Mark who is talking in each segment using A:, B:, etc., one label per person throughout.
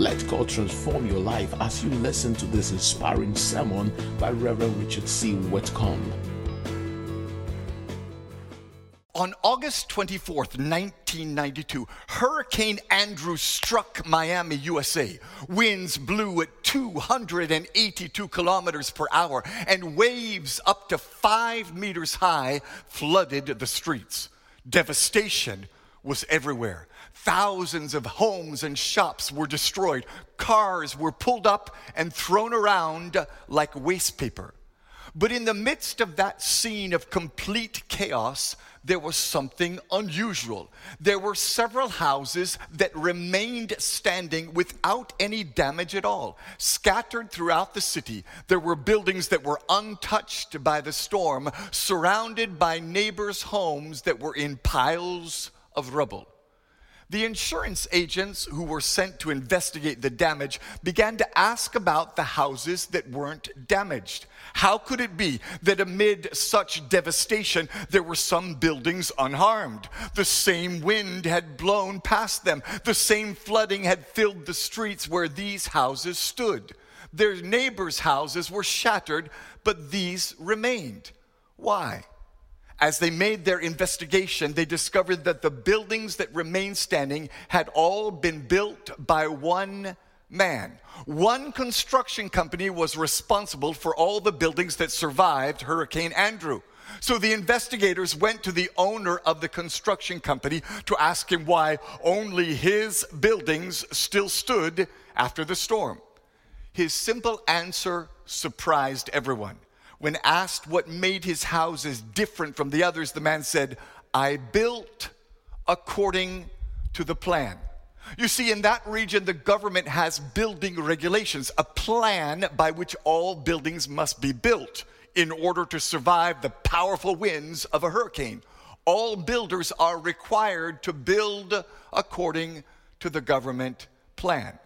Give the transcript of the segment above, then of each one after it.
A: Let God transform your life as you listen to this inspiring sermon by Reverend Richard C. Whitcomb.
B: On August 24th, 1992, Hurricane Andrew struck Miami, USA. Winds blew at 282 kilometers per hour, and waves up to five meters high flooded the streets. Devastation was everywhere. Thousands of homes and shops were destroyed. Cars were pulled up and thrown around like waste paper. But in the midst of that scene of complete chaos, there was something unusual. There were several houses that remained standing without any damage at all, scattered throughout the city. There were buildings that were untouched by the storm, surrounded by neighbors' homes that were in piles of rubble. The insurance agents who were sent to investigate the damage began to ask about the houses that weren't damaged. How could it be that amid such devastation, there were some buildings unharmed? The same wind had blown past them, the same flooding had filled the streets where these houses stood. Their neighbors' houses were shattered, but these remained. Why? As they made their investigation, they discovered that the buildings that remained standing had all been built by one man. One construction company was responsible for all the buildings that survived Hurricane Andrew. So the investigators went to the owner of the construction company to ask him why only his buildings still stood after the storm. His simple answer surprised everyone. When asked what made his houses different from the others, the man said, I built according to the plan. You see, in that region, the government has building regulations, a plan by which all buildings must be built in order to survive the powerful winds of a hurricane. All builders are required to build according to the government plan.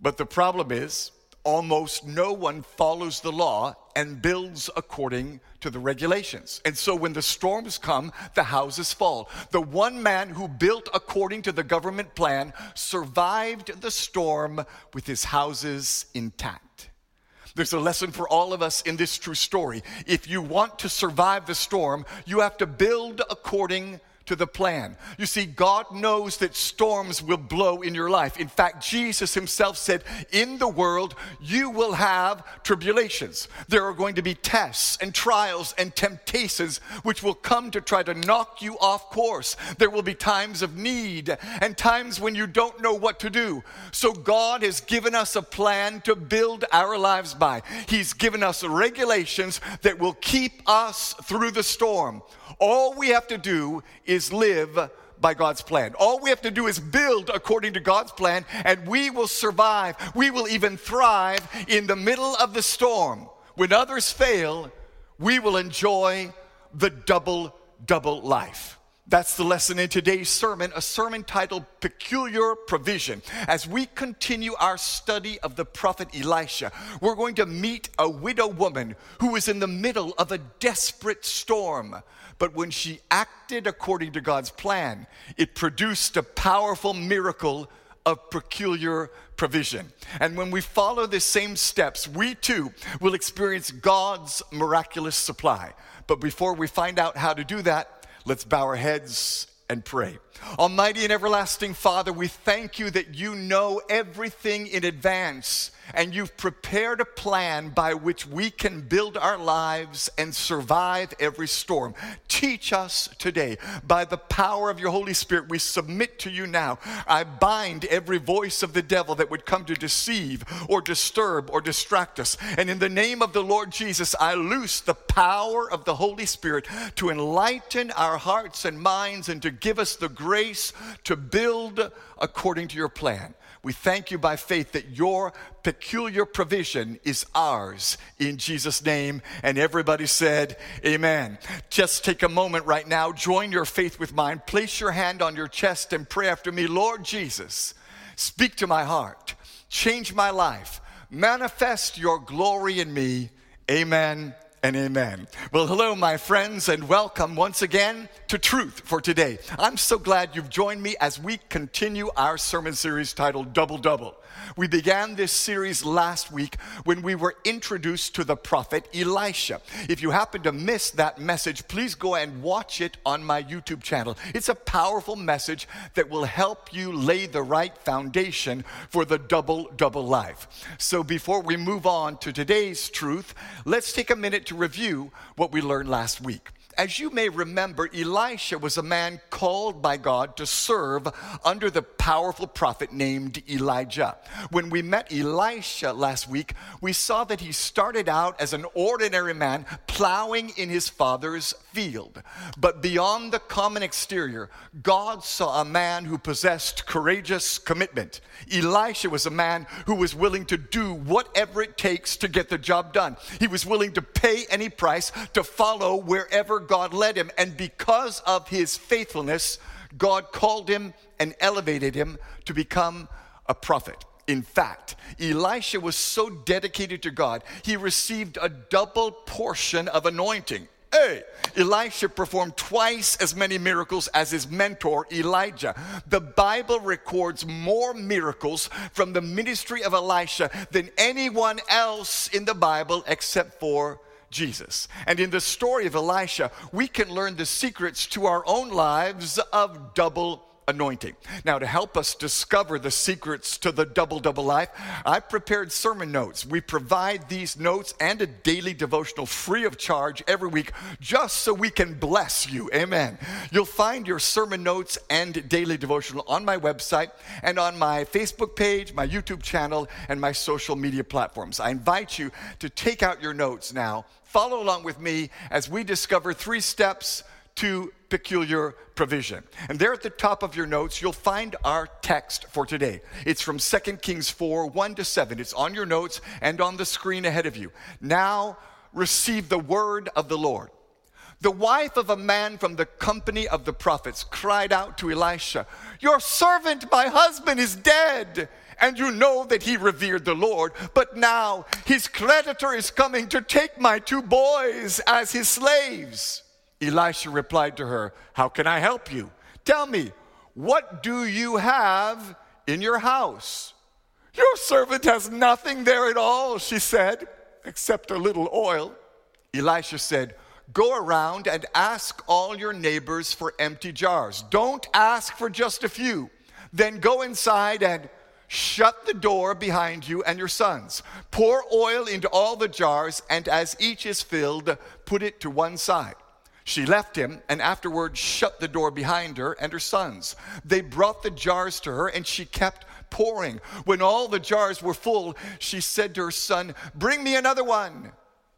B: But the problem is, almost no one follows the law and builds according to the regulations. And so when the storms come, the houses fall. The one man who built according to the government plan survived the storm with his houses intact. There's a lesson for all of us in this true story. If you want to survive the storm, you have to build according to the plan. You see, God knows that storms will blow in your life. In fact, Jesus himself said, In the world, you will have tribulations. There are going to be tests and trials and temptations which will come to try to knock you off course. There will be times of need and times when you don't know what to do. So, God has given us a plan to build our lives by. He's given us regulations that will keep us through the storm. All we have to do is live by God's plan. All we have to do is build according to God's plan, and we will survive. We will even thrive in the middle of the storm. When others fail, we will enjoy the double, double life. That's the lesson in today's sermon, a sermon titled Peculiar Provision. As we continue our study of the prophet Elisha, we're going to meet a widow woman who was in the middle of a desperate storm. But when she acted according to God's plan, it produced a powerful miracle of peculiar provision. And when we follow the same steps, we too will experience God's miraculous supply. But before we find out how to do that, Let's bow our heads and pray. Almighty and everlasting Father, we thank you that you know everything in advance and you've prepared a plan by which we can build our lives and survive every storm. Teach us today. By the power of your Holy Spirit, we submit to you now. I bind every voice of the devil that would come to deceive or disturb or distract us. And in the name of the Lord Jesus, I loose the power of the Holy Spirit to enlighten our hearts and minds and to give us the grace to build according to your plan. We thank you by faith that your peculiar provision is ours in Jesus' name. And everybody said, Amen. Just take a moment right now, join your faith with mine, place your hand on your chest and pray after me Lord Jesus, speak to my heart, change my life, manifest your glory in me. Amen and amen. Well, hello, my friends, and welcome once again to Truth for Today. I'm so glad you've joined me as we continue our sermon series titled Double Double. We began this series last week when we were introduced to the prophet Elisha. If you happen to miss that message, please go and watch it on my YouTube channel. It's a powerful message that will help you lay the right foundation for the double double life. So before we move on to today's truth, let's take a minute to review what we learned last week. As you may remember, Elisha was a man called by God to serve under the powerful prophet named Elijah. When we met Elisha last week, we saw that he started out as an ordinary man plowing in his father's field. But beyond the common exterior, God saw a man who possessed courageous commitment. Elisha was a man who was willing to do whatever it takes to get the job done. He was willing to pay any price to follow wherever God led him. And because of his faithfulness, God called him and elevated him to become a prophet. In fact, Elisha was so dedicated to God, he received a double portion of anointing. Hey, Elisha performed twice as many miracles as his mentor Elijah. The Bible records more miracles from the ministry of Elisha than anyone else in the Bible except for Jesus. And in the story of Elisha, we can learn the secrets to our own lives of double anointing. Now, to help us discover the secrets to the double double life, I prepared sermon notes. We provide these notes and a daily devotional free of charge every week just so we can bless you. Amen. You'll find your sermon notes and daily devotional on my website and on my Facebook page, my YouTube channel, and my social media platforms. I invite you to take out your notes now Follow along with me as we discover three steps to peculiar provision. And there at the top of your notes, you'll find our text for today. It's from 2 Kings 4 1 to 7. It's on your notes and on the screen ahead of you. Now receive the word of the Lord. The wife of a man from the company of the prophets cried out to Elisha, Your servant, my husband, is dead and you know that he revered the Lord. But now his creditor is coming to take my two boys as his slaves. Elisha replied to her, How can I help you? Tell me, what do you have in your house? Your servant has nothing there at all, she said, except a little oil. Elisha said, Go around and ask all your neighbors for empty jars. Don't ask for just a few. Then go inside and Shut the door behind you and your sons. Pour oil into all the jars, and as each is filled, put it to one side. She left him and afterward shut the door behind her and her sons. They brought the jars to her, and she kept pouring. When all the jars were full, she said to her son, Bring me another one.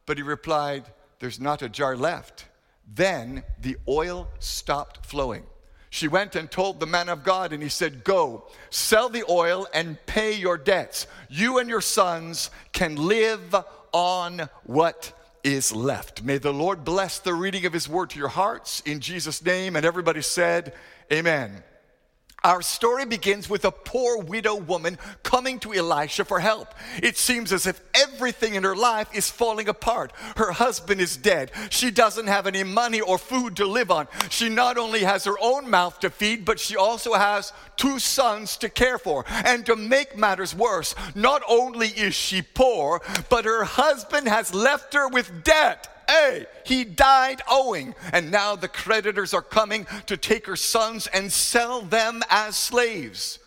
B: But he replied, There's not a jar left. Then the oil stopped flowing. She went and told the man of God, and he said, Go, sell the oil and pay your debts. You and your sons can live on what is left. May the Lord bless the reading of his word to your hearts in Jesus' name. And everybody said, Amen. Our story begins with a poor widow woman coming to Elisha for help. It seems as if everything in her life is falling apart. Her husband is dead. She doesn't have any money or food to live on. She not only has her own mouth to feed, but she also has two sons to care for. And to make matters worse, not only is she poor, but her husband has left her with debt. Hey, he died owing, and now the creditors are coming to take her sons and sell them as slaves.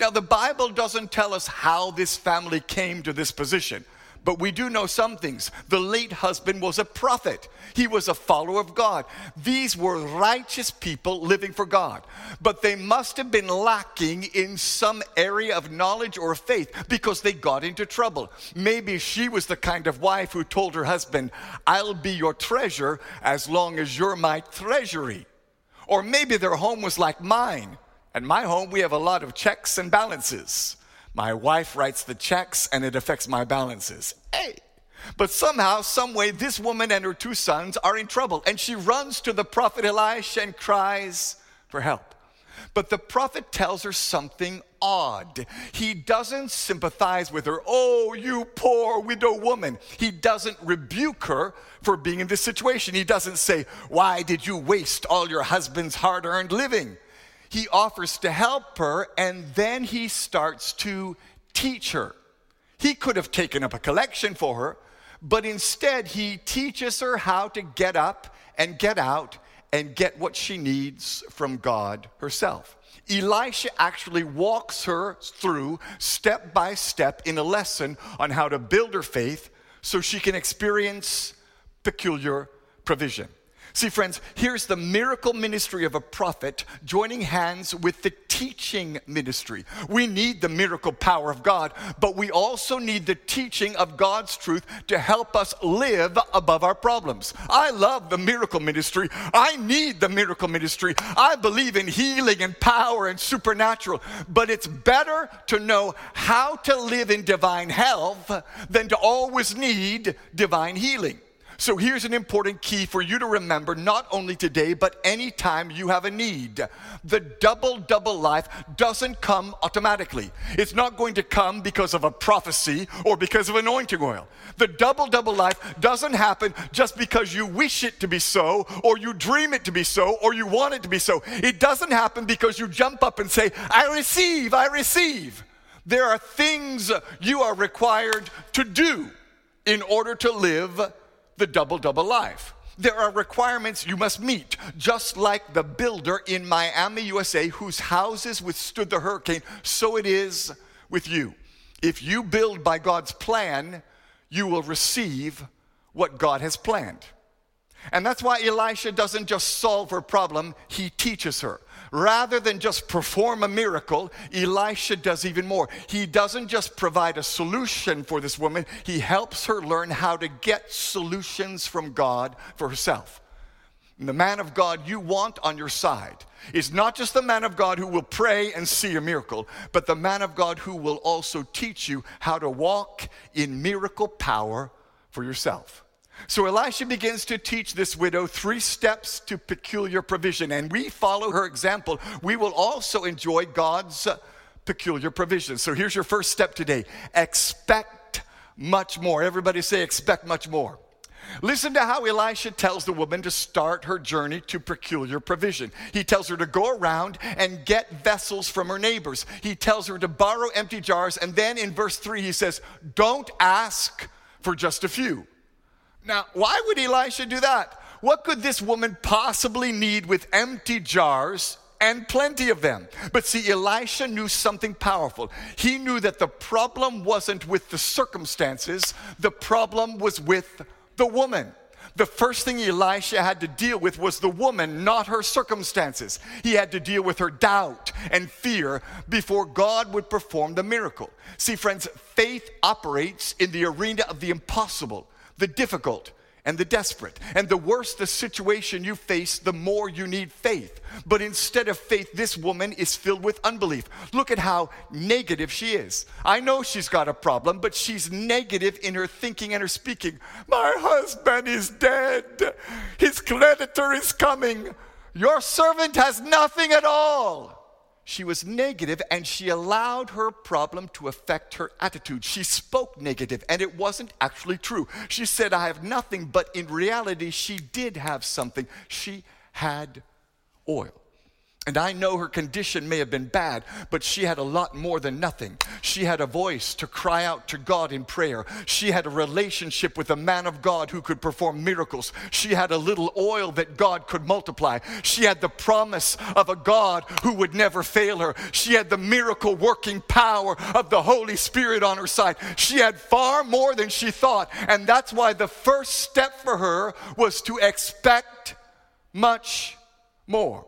B: Now, the Bible doesn't tell us how this family came to this position. But we do know some things. The late husband was a prophet, he was a follower of God. These were righteous people living for God. But they must have been lacking in some area of knowledge or faith because they got into trouble. Maybe she was the kind of wife who told her husband, I'll be your treasure as long as you're my treasury. Or maybe their home was like mine. At my home, we have a lot of checks and balances. My wife writes the checks and it affects my balances. Hey! But somehow, someway, this woman and her two sons are in trouble, and she runs to the prophet Elisha and cries for help. But the prophet tells her something odd. He doesn't sympathize with her. Oh, you poor widow woman. He doesn't rebuke her for being in this situation. He doesn't say, Why did you waste all your husband's hard earned living? He offers to help her and then he starts to teach her. He could have taken up a collection for her, but instead he teaches her how to get up and get out and get what she needs from God herself. Elisha actually walks her through step by step in a lesson on how to build her faith so she can experience peculiar provision. See, friends, here's the miracle ministry of a prophet joining hands with the teaching ministry. We need the miracle power of God, but we also need the teaching of God's truth to help us live above our problems. I love the miracle ministry. I need the miracle ministry. I believe in healing and power and supernatural, but it's better to know how to live in divine health than to always need divine healing. So here's an important key for you to remember, not only today, but anytime you have a need. The double, double life doesn't come automatically. It's not going to come because of a prophecy or because of anointing oil. The double, double life doesn't happen just because you wish it to be so, or you dream it to be so, or you want it to be so. It doesn't happen because you jump up and say, I receive, I receive. There are things you are required to do in order to live the double double life. There are requirements you must meet, just like the builder in Miami, USA, whose houses withstood the hurricane, so it is with you. If you build by God's plan, you will receive what God has planned. And that's why Elisha doesn't just solve her problem, he teaches her. Rather than just perform a miracle, Elisha does even more. He doesn't just provide a solution for this woman, he helps her learn how to get solutions from God for herself. And the man of God you want on your side is not just the man of God who will pray and see a miracle, but the man of God who will also teach you how to walk in miracle power for yourself. So Elisha begins to teach this widow three steps to peculiar provision, and we follow her example. We will also enjoy God's uh, peculiar provision. So here's your first step today expect much more. Everybody say, expect much more. Listen to how Elisha tells the woman to start her journey to peculiar provision. He tells her to go around and get vessels from her neighbors. He tells her to borrow empty jars. And then in verse 3, he says, Don't ask for just a few. Now, why would Elisha do that? What could this woman possibly need with empty jars and plenty of them? But see, Elisha knew something powerful. He knew that the problem wasn't with the circumstances, the problem was with the woman. The first thing Elisha had to deal with was the woman, not her circumstances. He had to deal with her doubt and fear before God would perform the miracle. See, friends, faith operates in the arena of the impossible the difficult, and the desperate. And the worse the situation you face, the more you need faith. But instead of faith, this woman is filled with unbelief. Look at how negative she is. I know she's got a problem, but she's negative in her thinking and her speaking. My husband is dead. His creditor is coming. Your servant has nothing at all she was negative and she allowed her problem to affect her attitude. She spoke negative and it wasn't actually true. She said, I have nothing, but in reality, she did have something. She had oil. And I know her condition may have been bad, but she had a lot more than nothing. She had a voice to cry out to God in prayer. She had a relationship with a man of God who could perform miracles. She had a little oil that God could multiply. She had the promise of a God who would never fail her. She had the miracle working power of the Holy Spirit on her side. She had far more than she thought. And that's why the first step for her was to expect much more.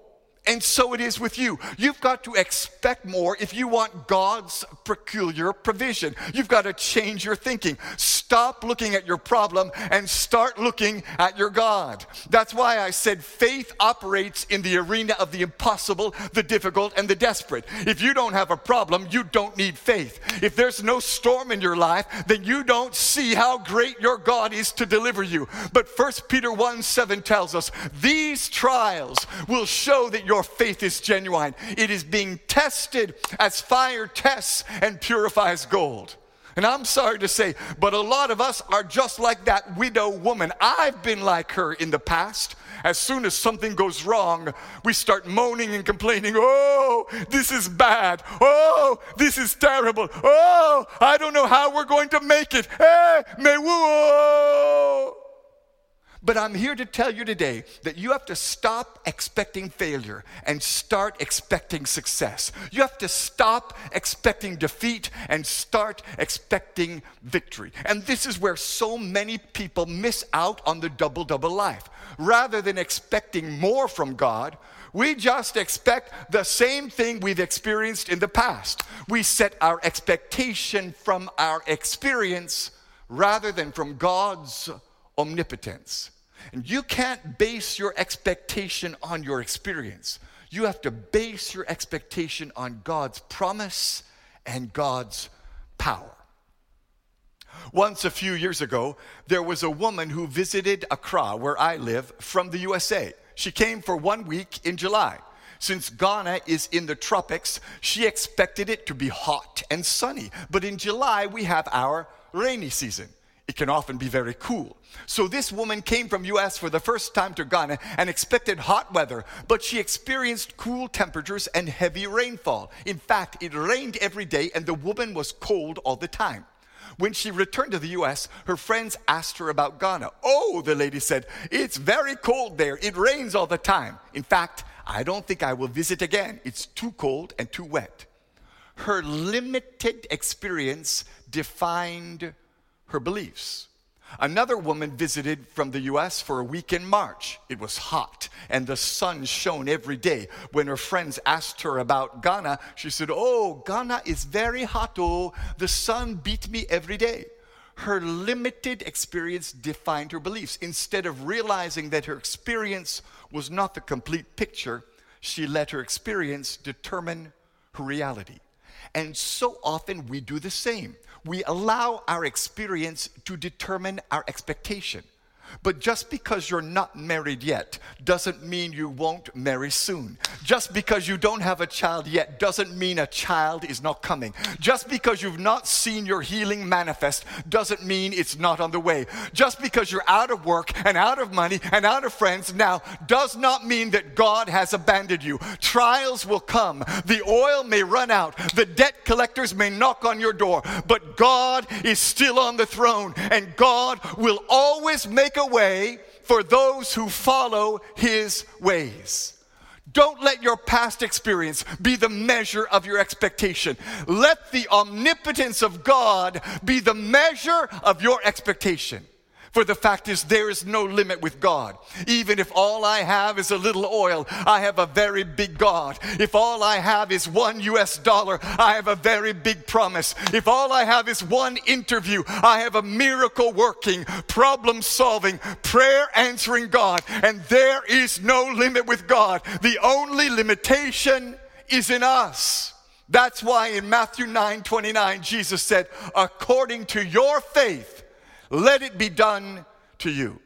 B: And so it is with you. You've got to expect more if you want God's peculiar provision. You've got to change your thinking. Stop looking at your problem and start looking at your God. That's why I said faith operates in the arena of the impossible, the difficult, and the desperate. If you don't have a problem, you don't need faith. If there's no storm in your life, then you don't see how great your God is to deliver you. But 1 Peter 1 7 tells us these trials will show that your your faith is genuine. It is being tested as fire tests and purifies gold. And I'm sorry to say, but a lot of us are just like that widow woman. I've been like her in the past. As soon as something goes wrong, we start moaning and complaining, oh, this is bad. Oh, this is terrible. Oh, I don't know how we're going to make it. Eh, me woo. But I'm here to tell you today that you have to stop expecting failure and start expecting success. You have to stop expecting defeat and start expecting victory. And this is where so many people miss out on the double double life. Rather than expecting more from God, we just expect the same thing we've experienced in the past. We set our expectation from our experience rather than from God's omnipotence. And you can't base your expectation on your experience. You have to base your expectation on God's promise and God's power. Once, a few years ago, there was a woman who visited Accra, where I live, from the USA. She came for one week in July. Since Ghana is in the tropics, she expected it to be hot and sunny. But in July, we have our rainy season it can often be very cool. So this woman came from US for the first time to Ghana and expected hot weather, but she experienced cool temperatures and heavy rainfall. In fact, it rained every day and the woman was cold all the time. When she returned to the US, her friends asked her about Ghana. Oh, the lady said, it's very cold there. It rains all the time. In fact, I don't think I will visit again. It's too cold and too wet. Her limited experience defined her beliefs. Another woman visited from the US for a week in March. It was hot and the sun shone every day. When her friends asked her about Ghana, she said, Oh, Ghana is very hot. Oh, the sun beat me every day. Her limited experience defined her beliefs. Instead of realizing that her experience was not the complete picture, she let her experience determine her reality. And so often we do the same we allow our experience to determine our expectation. But just because you're not married yet doesn't mean you won't marry soon. Just because you don't have a child yet doesn't mean a child is not coming. Just because you've not seen your healing manifest doesn't mean it's not on the way. Just because you're out of work and out of money and out of friends now does not mean that God has abandoned you. Trials will come, the oil may run out, the debt collectors may knock on your door, but God is still on the throne and God will always make a way for those who follow his ways. Don't let your past experience be the measure of your expectation. Let the omnipotence of God be the measure of your expectation. For the fact is, there is no limit with God. Even if all I have is a little oil, I have a very big God. If all I have is one US dollar, I have a very big promise. If all I have is one interview, I have a miracle working, problem solving, prayer answering God. And there is no limit with God. The only limitation is in us. That's why in Matthew 9 29, Jesus said, according to your faith, let it be done to you.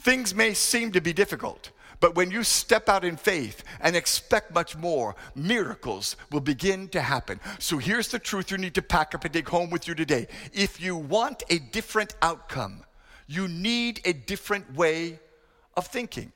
B: Things may seem to be difficult, but when you step out in faith and expect much more, miracles will begin to happen. So here's the truth you need to pack up and take home with you today. If you want a different outcome, you need a different way of thinking.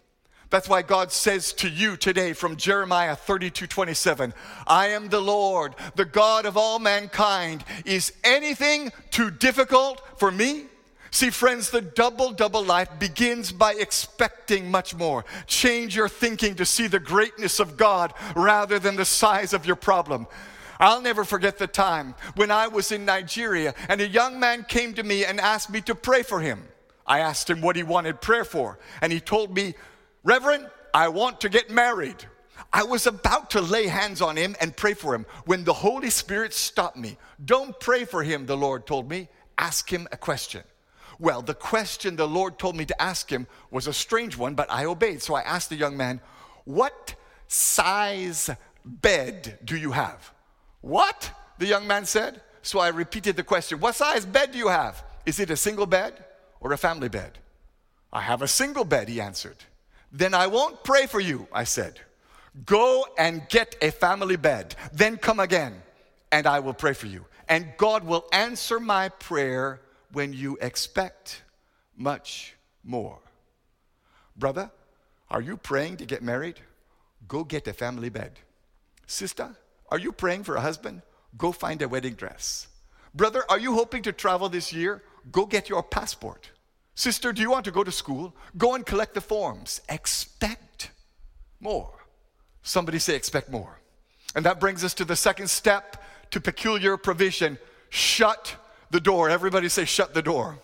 B: That's why God says to you today from Jeremiah 32 27, I am the Lord, the God of all mankind. Is anything too difficult for me? See, friends, the double, double life begins by expecting much more. Change your thinking to see the greatness of God rather than the size of your problem. I'll never forget the time when I was in Nigeria and a young man came to me and asked me to pray for him. I asked him what he wanted prayer for, and he told me, Reverend, I want to get married. I was about to lay hands on him and pray for him when the Holy Spirit stopped me. Don't pray for him, the Lord told me. Ask him a question. Well, the question the Lord told me to ask him was a strange one, but I obeyed. So I asked the young man, What size bed do you have? What? The young man said. So I repeated the question, What size bed do you have? Is it a single bed or a family bed? I have a single bed, he answered. Then I won't pray for you, I said. Go and get a family bed. Then come again, and I will pray for you. And God will answer my prayer when you expect much more. Brother, are you praying to get married? Go get a family bed. Sister, are you praying for a husband? Go find a wedding dress. Brother, are you hoping to travel this year? Go get your passport. Sister, do you want to go to school? Go and collect the forms. Expect more. Somebody say, expect more. And that brings us to the second step to peculiar provision shut the door. Everybody say, shut the door.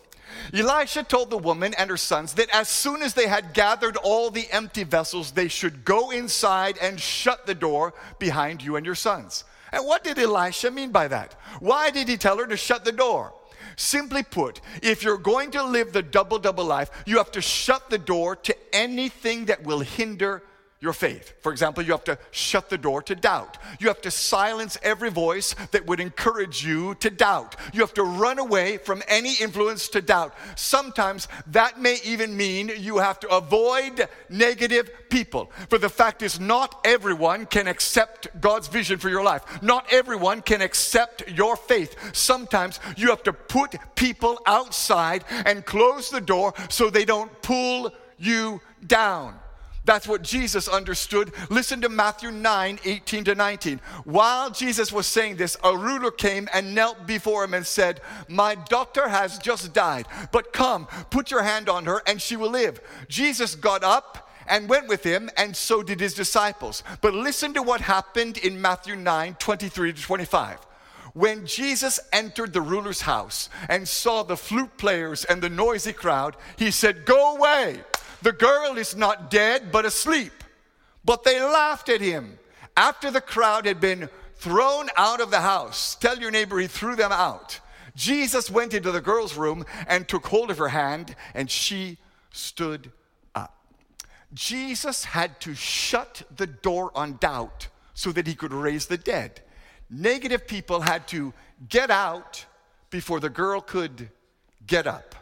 B: Elisha told the woman and her sons that as soon as they had gathered all the empty vessels, they should go inside and shut the door behind you and your sons. And what did Elisha mean by that? Why did he tell her to shut the door? Simply put, if you're going to live the double double life, you have to shut the door to anything that will hinder your faith. For example, you have to shut the door to doubt. You have to silence every voice that would encourage you to doubt. You have to run away from any influence to doubt. Sometimes that may even mean you have to avoid negative people. For the fact is, not everyone can accept God's vision for your life. Not everyone can accept your faith. Sometimes you have to put people outside and close the door so they don't pull you down. That's what Jesus understood. Listen to Matthew 9 18 to 19. While Jesus was saying this, a ruler came and knelt before him and said, My daughter has just died, but come, put your hand on her, and she will live. Jesus got up and went with him, and so did his disciples. But listen to what happened in Matthew 9 23 to 25. When Jesus entered the ruler's house and saw the flute players and the noisy crowd, he said, Go away the girl is not dead, but asleep. But they laughed at him. After the crowd had been thrown out of the house, tell your neighbor he threw them out. Jesus went into the girl's room and took hold of her hand, and she stood up. Jesus had to shut the door on doubt so that he could raise the dead. Negative people had to get out before the girl could get up.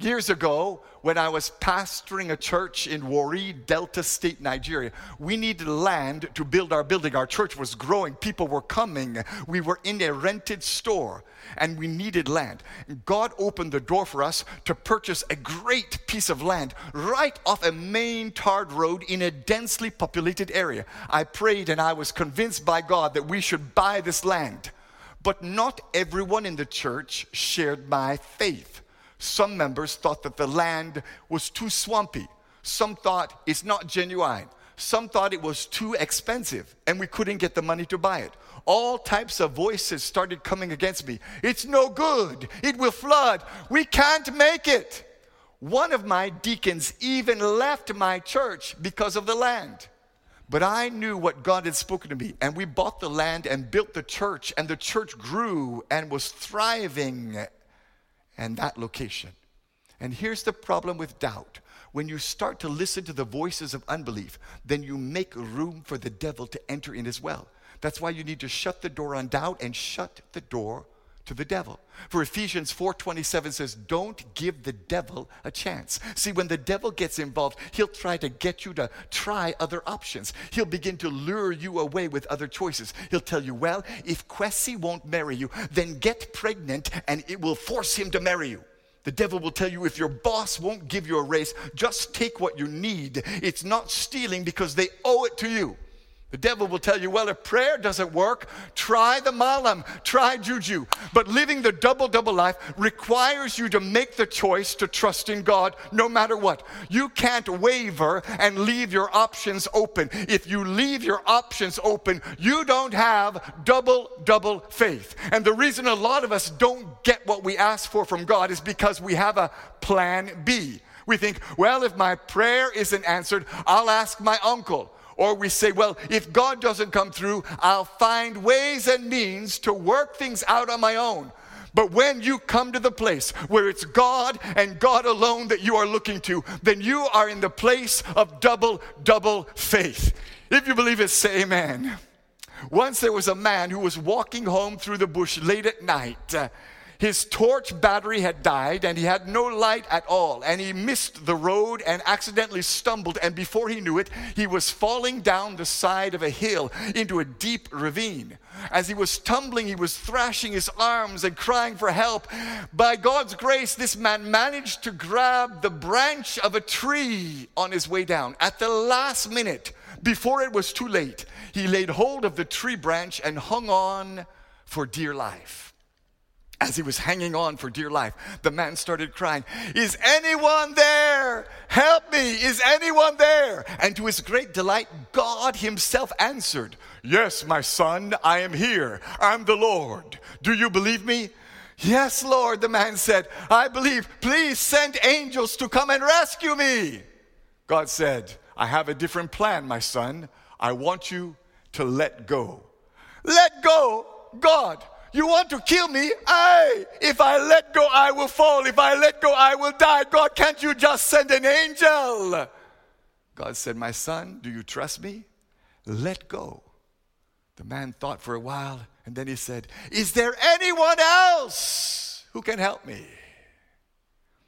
B: Years ago, when I was pastoring a church in Warri, Delta State, Nigeria, we needed land to build our building. Our church was growing, people were coming. We were in a rented store and we needed land. God opened the door for us to purchase a great piece of land right off a main tarred road in a densely populated area. I prayed and I was convinced by God that we should buy this land. But not everyone in the church shared my faith. Some members thought that the land was too swampy. Some thought it's not genuine. Some thought it was too expensive and we couldn't get the money to buy it. All types of voices started coming against me. It's no good. It will flood. We can't make it. One of my deacons even left my church because of the land. But I knew what God had spoken to me, and we bought the land and built the church, and the church grew and was thriving and that location. And here's the problem with doubt. When you start to listen to the voices of unbelief, then you make room for the devil to enter in as well. That's why you need to shut the door on doubt and shut the door to the devil. For Ephesians 4:27 says, "Don't give the devil a chance." See, when the devil gets involved, he'll try to get you to try other options. He'll begin to lure you away with other choices. He'll tell you, "Well, if Kwesi won't marry you, then get pregnant and it will force him to marry you." The devil will tell you if your boss won't give you a raise, just take what you need. It's not stealing because they owe it to you. The devil will tell you, well, if prayer doesn't work, try the malam, try juju. But living the double double life requires you to make the choice to trust in God no matter what. You can't waver and leave your options open. If you leave your options open, you don't have double double faith. And the reason a lot of us don't get what we ask for from God is because we have a plan B. We think, well, if my prayer isn't answered, I'll ask my uncle. Or we say, well, if God doesn't come through, I'll find ways and means to work things out on my own. But when you come to the place where it's God and God alone that you are looking to, then you are in the place of double, double faith. If you believe it, say amen. Once there was a man who was walking home through the bush late at night. Uh, His torch battery had died and he had no light at all. And he missed the road and accidentally stumbled. And before he knew it, he was falling down the side of a hill into a deep ravine. As he was tumbling, he was thrashing his arms and crying for help. By God's grace, this man managed to grab the branch of a tree on his way down. At the last minute, before it was too late, he laid hold of the tree branch and hung on for dear life as he was hanging on for dear life, the man started crying, Is anyone there? Help me! Is anyone there? And to his great delight, God himself answered, Yes, my son, I am here. I'm the Lord. Do you believe me? Yes, Lord, the man said, I believe. Please send angels to come and rescue me. God said, I have a different plan, my son. I want you to let go. Let go, God. You want to kill me? I, if I let go, I will fall. If I let go, I will die. God, can't you just send an angel? God said, My son, do you trust me? Let go. The man thought for a while and then he said, Is there anyone else who can help me?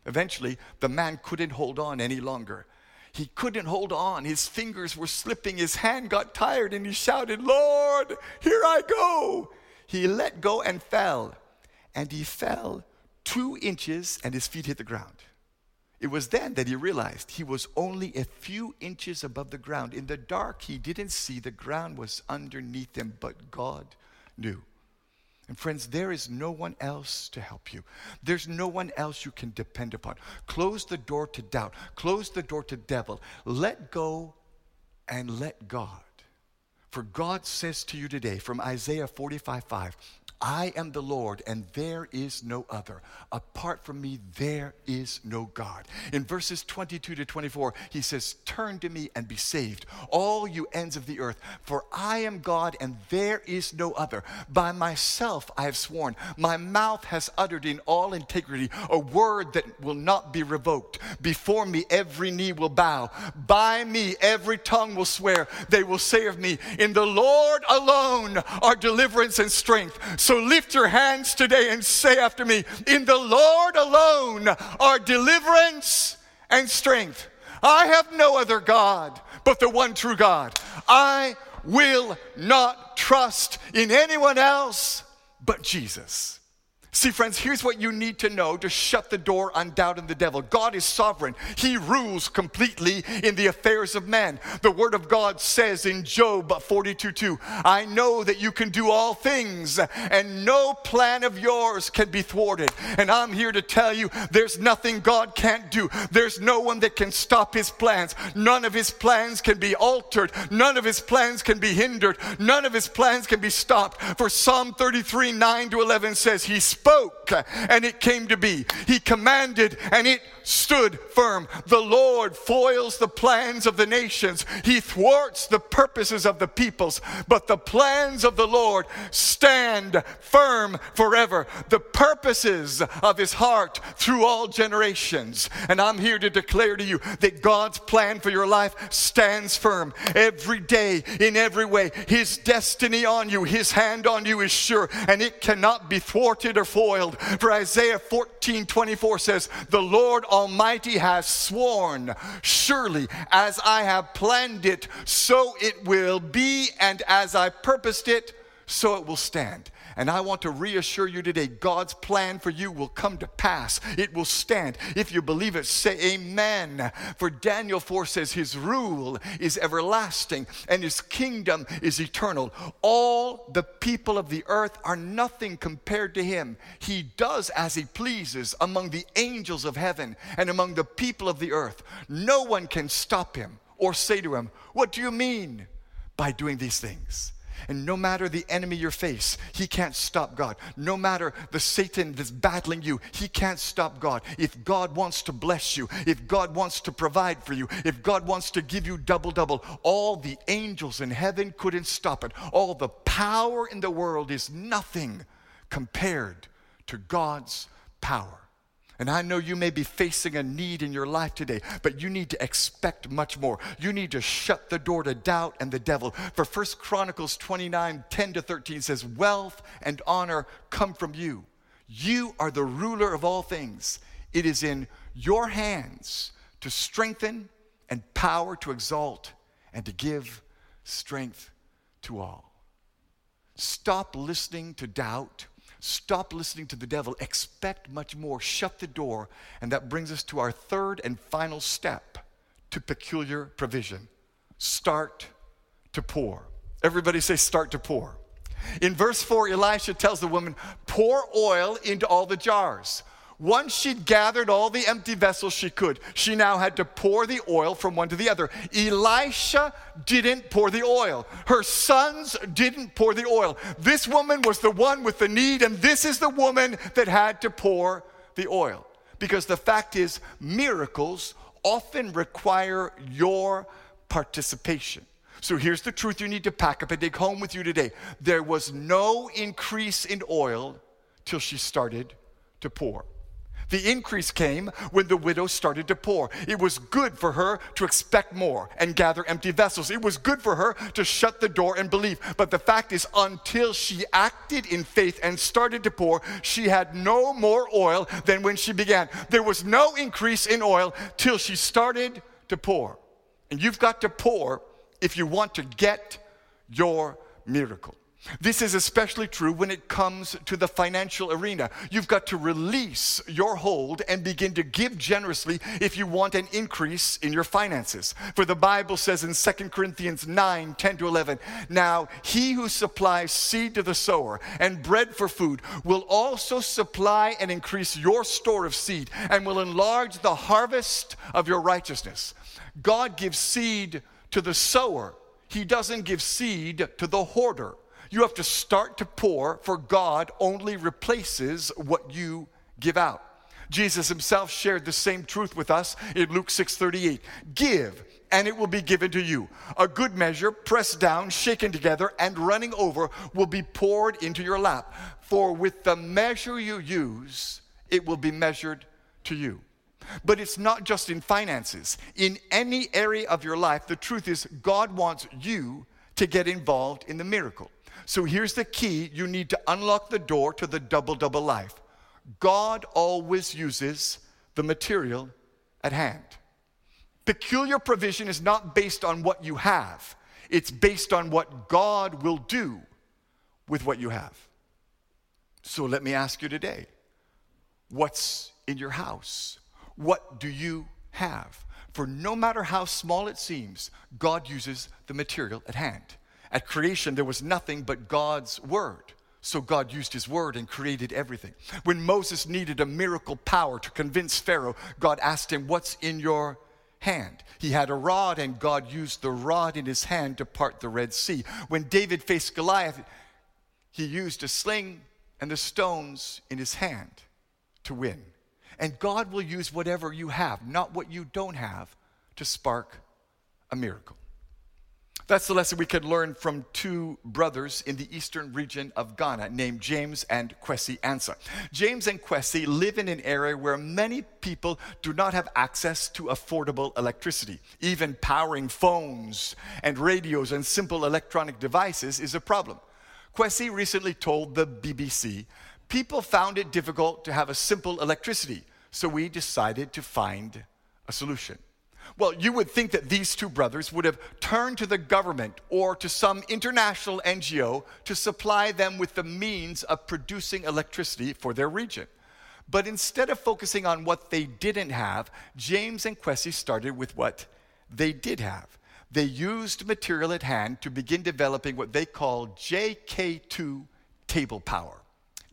B: Eventually, the man couldn't hold on any longer. He couldn't hold on. His fingers were slipping. His hand got tired and he shouted, Lord, here I go he let go and fell. And he fell two inches and his feet hit the ground. It was then that he realized he was only a few inches above the ground. In the dark, he didn't see the ground was underneath him, but God knew. And friends, there is no one else to help you. There's no one else you can depend upon. Close the door to doubt. Close the door to devil. Let go and let God. For God says to you today from Isaiah 45 5, I am the Lord, and there is no other. Apart from me, there is no God. In verses 22 to 24, he says, Turn to me and be saved, all you ends of the earth, for I am God, and there is no other. By myself I have sworn, my mouth has uttered in all integrity a word that will not be revoked. Before me, every knee will bow. By me, every tongue will swear. They will say of me, In the Lord alone are deliverance and strength. So so lift your hands today and say after me, In the Lord alone are deliverance and strength. I have no other God but the one true God. I will not trust in anyone else but Jesus. See, friends, here's what you need to know to shut the door on doubt and the devil. God is sovereign. He rules completely in the affairs of men. The word of God says in Job 42 2, I know that you can do all things, and no plan of yours can be thwarted. And I'm here to tell you there's nothing God can't do. There's no one that can stop his plans. None of his plans can be altered. None of his plans can be hindered. None of his plans can be stopped. For Psalm 33 9 to 11 says, He spoke and it came to be. He commanded and it stood firm. The Lord foils the plans of the nations, He thwarts the purposes of the peoples, but the plans of the Lord stand firm forever. The purposes of His heart through all generations. And I'm here to declare to you that God's plan for your life stands firm every day, in every way. His destiny on you, His hand on you is sure, and it cannot be thwarted or foiled. For Isaiah 14 24 says, The Lord Almighty has sworn, surely as I have planned it, so it will be, and as I purposed it, so it will stand. And I want to reassure you today God's plan for you will come to pass. It will stand. If you believe it, say amen. For Daniel 4 says, His rule is everlasting and His kingdom is eternal. All the people of the earth are nothing compared to Him. He does as He pleases among the angels of heaven and among the people of the earth. No one can stop Him or say to Him, What do you mean by doing these things? And no matter the enemy you face, he can't stop God. No matter the Satan that's battling you, he can't stop God. If God wants to bless you, if God wants to provide for you, if God wants to give you double double, all the angels in heaven couldn't stop it. All the power in the world is nothing compared to God's power. And I know you may be facing a need in your life today, but you need to expect much more. You need to shut the door to doubt and the devil. For First Chronicles 29 10 to 13 says, Wealth and honor come from you You are the ruler of all things. It is in your hands to strengthen and power to exalt and to give strength to all. Stop listening to doubt. Stop listening to the devil. Expect much more. Shut the door. And that brings us to our third and final step to peculiar provision. Start to pour. Everybody say, start to pour. In verse 4, Elisha tells the woman, Pour oil into all the jars. Once she'd gathered all the empty vessels she could, she now had to pour the oil from one to the other. Elisha didn't pour the oil. Her sons didn't pour the oil. This woman was the one with the need, and this is the woman that had to pour the oil. Because the fact is, miracles often require your participation. So here's the truth you need to pack up and take home with you today. There was no increase in oil till she started to pour. The increase came when the widow started to pour. It was good for her to expect more and gather empty vessels. It was good for her to shut the door and believe. But the fact is, until she acted in faith and started to pour, she had no more oil than when she began. There was no increase in oil till she started to pour. And you've got to pour if you want to get your miracle. This is especially true when it comes to the financial arena. You've got to release your hold and begin to give generously if you want an increase in your finances. For the Bible says in 2 Corinthians 9 10 to 11, Now he who supplies seed to the sower and bread for food will also supply and increase your store of seed and will enlarge the harvest of your righteousness. God gives seed to the sower, He doesn't give seed to the hoarder. You have to start to pour, for God only replaces what you give out. Jesus himself shared the same truth with us in Luke 6:38. Give and it will be given to you. A good measure, pressed down, shaken together, and running over, will be poured into your lap. For with the measure you use, it will be measured to you. But it's not just in finances. In any area of your life, the truth is, God wants you to get involved in the miracle. So here's the key you need to unlock the door to the double double life. God always uses the material at hand. Peculiar provision is not based on what you have, it's based on what God will do with what you have. So let me ask you today what's in your house? What do you have? For no matter how small it seems, God uses the material at hand. At creation, there was nothing but God's word. So God used his word and created everything. When Moses needed a miracle power to convince Pharaoh, God asked him, What's in your hand? He had a rod, and God used the rod in his hand to part the Red Sea. When David faced Goliath, he used a sling and the stones in his hand to win. And God will use whatever you have, not what you don't have, to spark a miracle. That's the lesson we can learn from two brothers in the eastern region of Ghana named James and Kwesi Ansah. James and Kwesi live in an area where many people do not have access to affordable electricity. Even powering phones and radios and simple electronic devices is a problem. Kwesi recently told the BBC people found it difficult to have a simple electricity so we decided to find a solution. Well, you would think that these two brothers would have turned to the government or to some international NGO to supply them with the means of producing electricity for their region. But instead of focusing on what they didn't have, James and Kwesi started with what they did have. They used material at hand to begin developing what they call JK2 table power.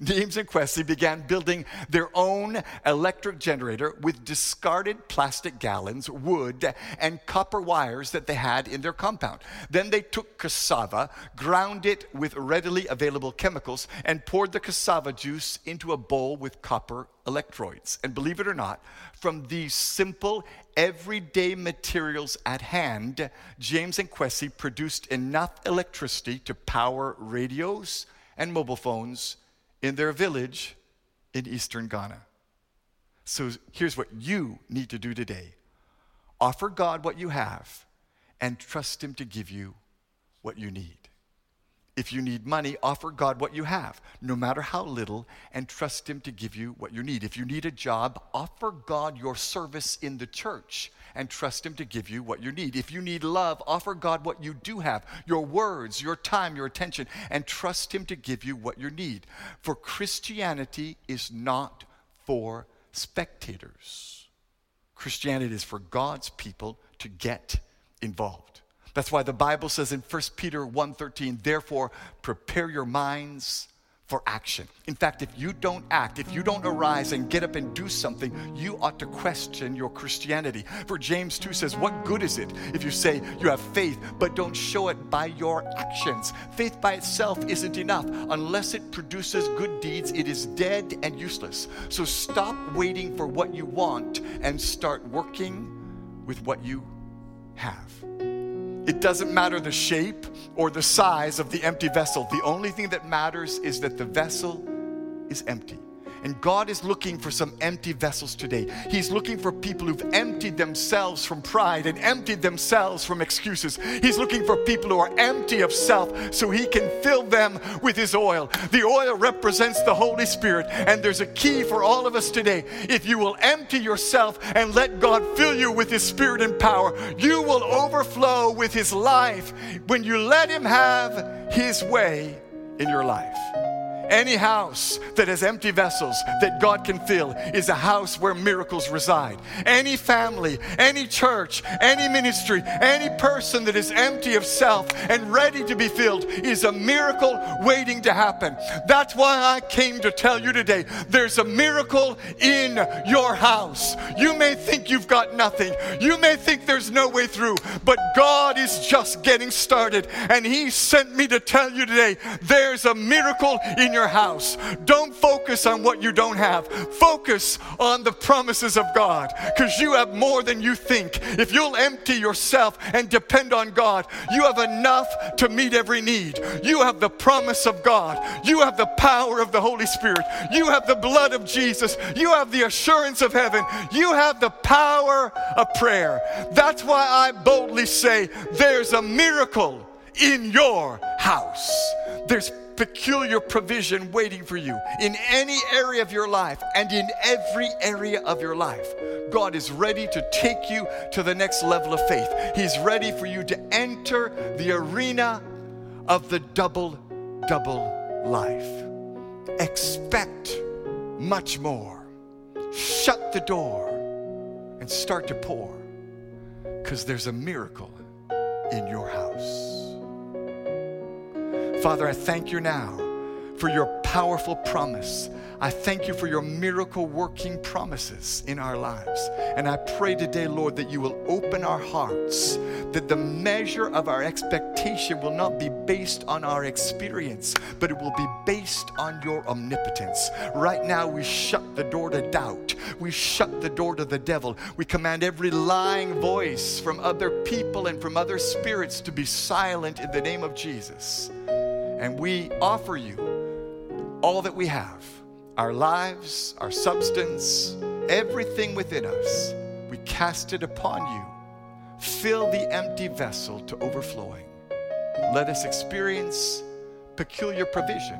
B: James and Kwesi began building their own electric generator with discarded plastic gallons, wood, and copper wires that they had in their compound. Then they took cassava, ground it with readily available chemicals, and poured the cassava juice into a bowl with copper electrodes. And believe it or not, from these simple, everyday materials at hand, James and Kwesi produced enough electricity to power radios and mobile phones in their village in eastern Ghana. So here's what you need to do today offer God what you have and trust Him to give you what you need. If you need money, offer God what you have, no matter how little, and trust Him to give you what you need. If you need a job, offer God your service in the church and trust Him to give you what you need. If you need love, offer God what you do have your words, your time, your attention, and trust Him to give you what you need. For Christianity is not for spectators, Christianity is for God's people to get involved. That's why the Bible says in 1 Peter 1:13, therefore prepare your minds for action. In fact, if you don't act, if you don't arise and get up and do something, you ought to question your Christianity. For James 2 says, What good is it if you say you have faith but don't show it by your actions? Faith by itself isn't enough. Unless it produces good deeds, it is dead and useless. So stop waiting for what you want and start working with what you have. It doesn't matter the shape or the size of the empty vessel. The only thing that matters is that the vessel is empty. And God is looking for some empty vessels today. He's looking for people who've emptied themselves from pride and emptied themselves from excuses. He's looking for people who are empty of self so He can fill them with His oil. The oil represents the Holy Spirit, and there's a key for all of us today. If you will empty yourself and let God fill you with His Spirit and power, you will overflow with His life when you let Him have His way in your life. Any house that has empty vessels that God can fill is a house where miracles reside. Any family, any church, any ministry, any person that is empty of self and ready to be filled is a miracle waiting to happen. That's why I came to tell you today there's a miracle in your house. You may think you've got nothing, you may think there's no way through, but God is just getting started. And He sent me to tell you today there's a miracle in your your house. Don't focus on what you don't have. Focus on the promises of God because you have more than you think. If you'll empty yourself and depend on God, you have enough to meet every need. You have the promise of God. You have the power of the Holy Spirit. You have the blood of Jesus. You have the assurance of heaven. You have the power of prayer. That's why I boldly say there's a miracle in your house. There's peculiar provision waiting for you in any area of your life and in every area of your life. God is ready to take you to the next level of faith. He's ready for you to enter the arena of the double, double life. Expect much more. Shut the door and start to pour because there's a miracle in your house. Father, I thank you now for your powerful promise. I thank you for your miracle working promises in our lives. And I pray today, Lord, that you will open our hearts, that the measure of our expectation will not be based on our experience, but it will be based on your omnipotence. Right now, we shut the door to doubt, we shut the door to the devil. We command every lying voice from other people and from other spirits to be silent in the name of Jesus. And we offer you all that we have our lives, our substance, everything within us. We cast it upon you. Fill the empty vessel to overflowing. Let us experience peculiar provision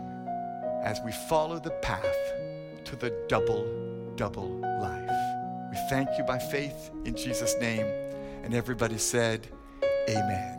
B: as we follow the path to the double, double life. We thank you by faith in Jesus' name. And everybody said, Amen.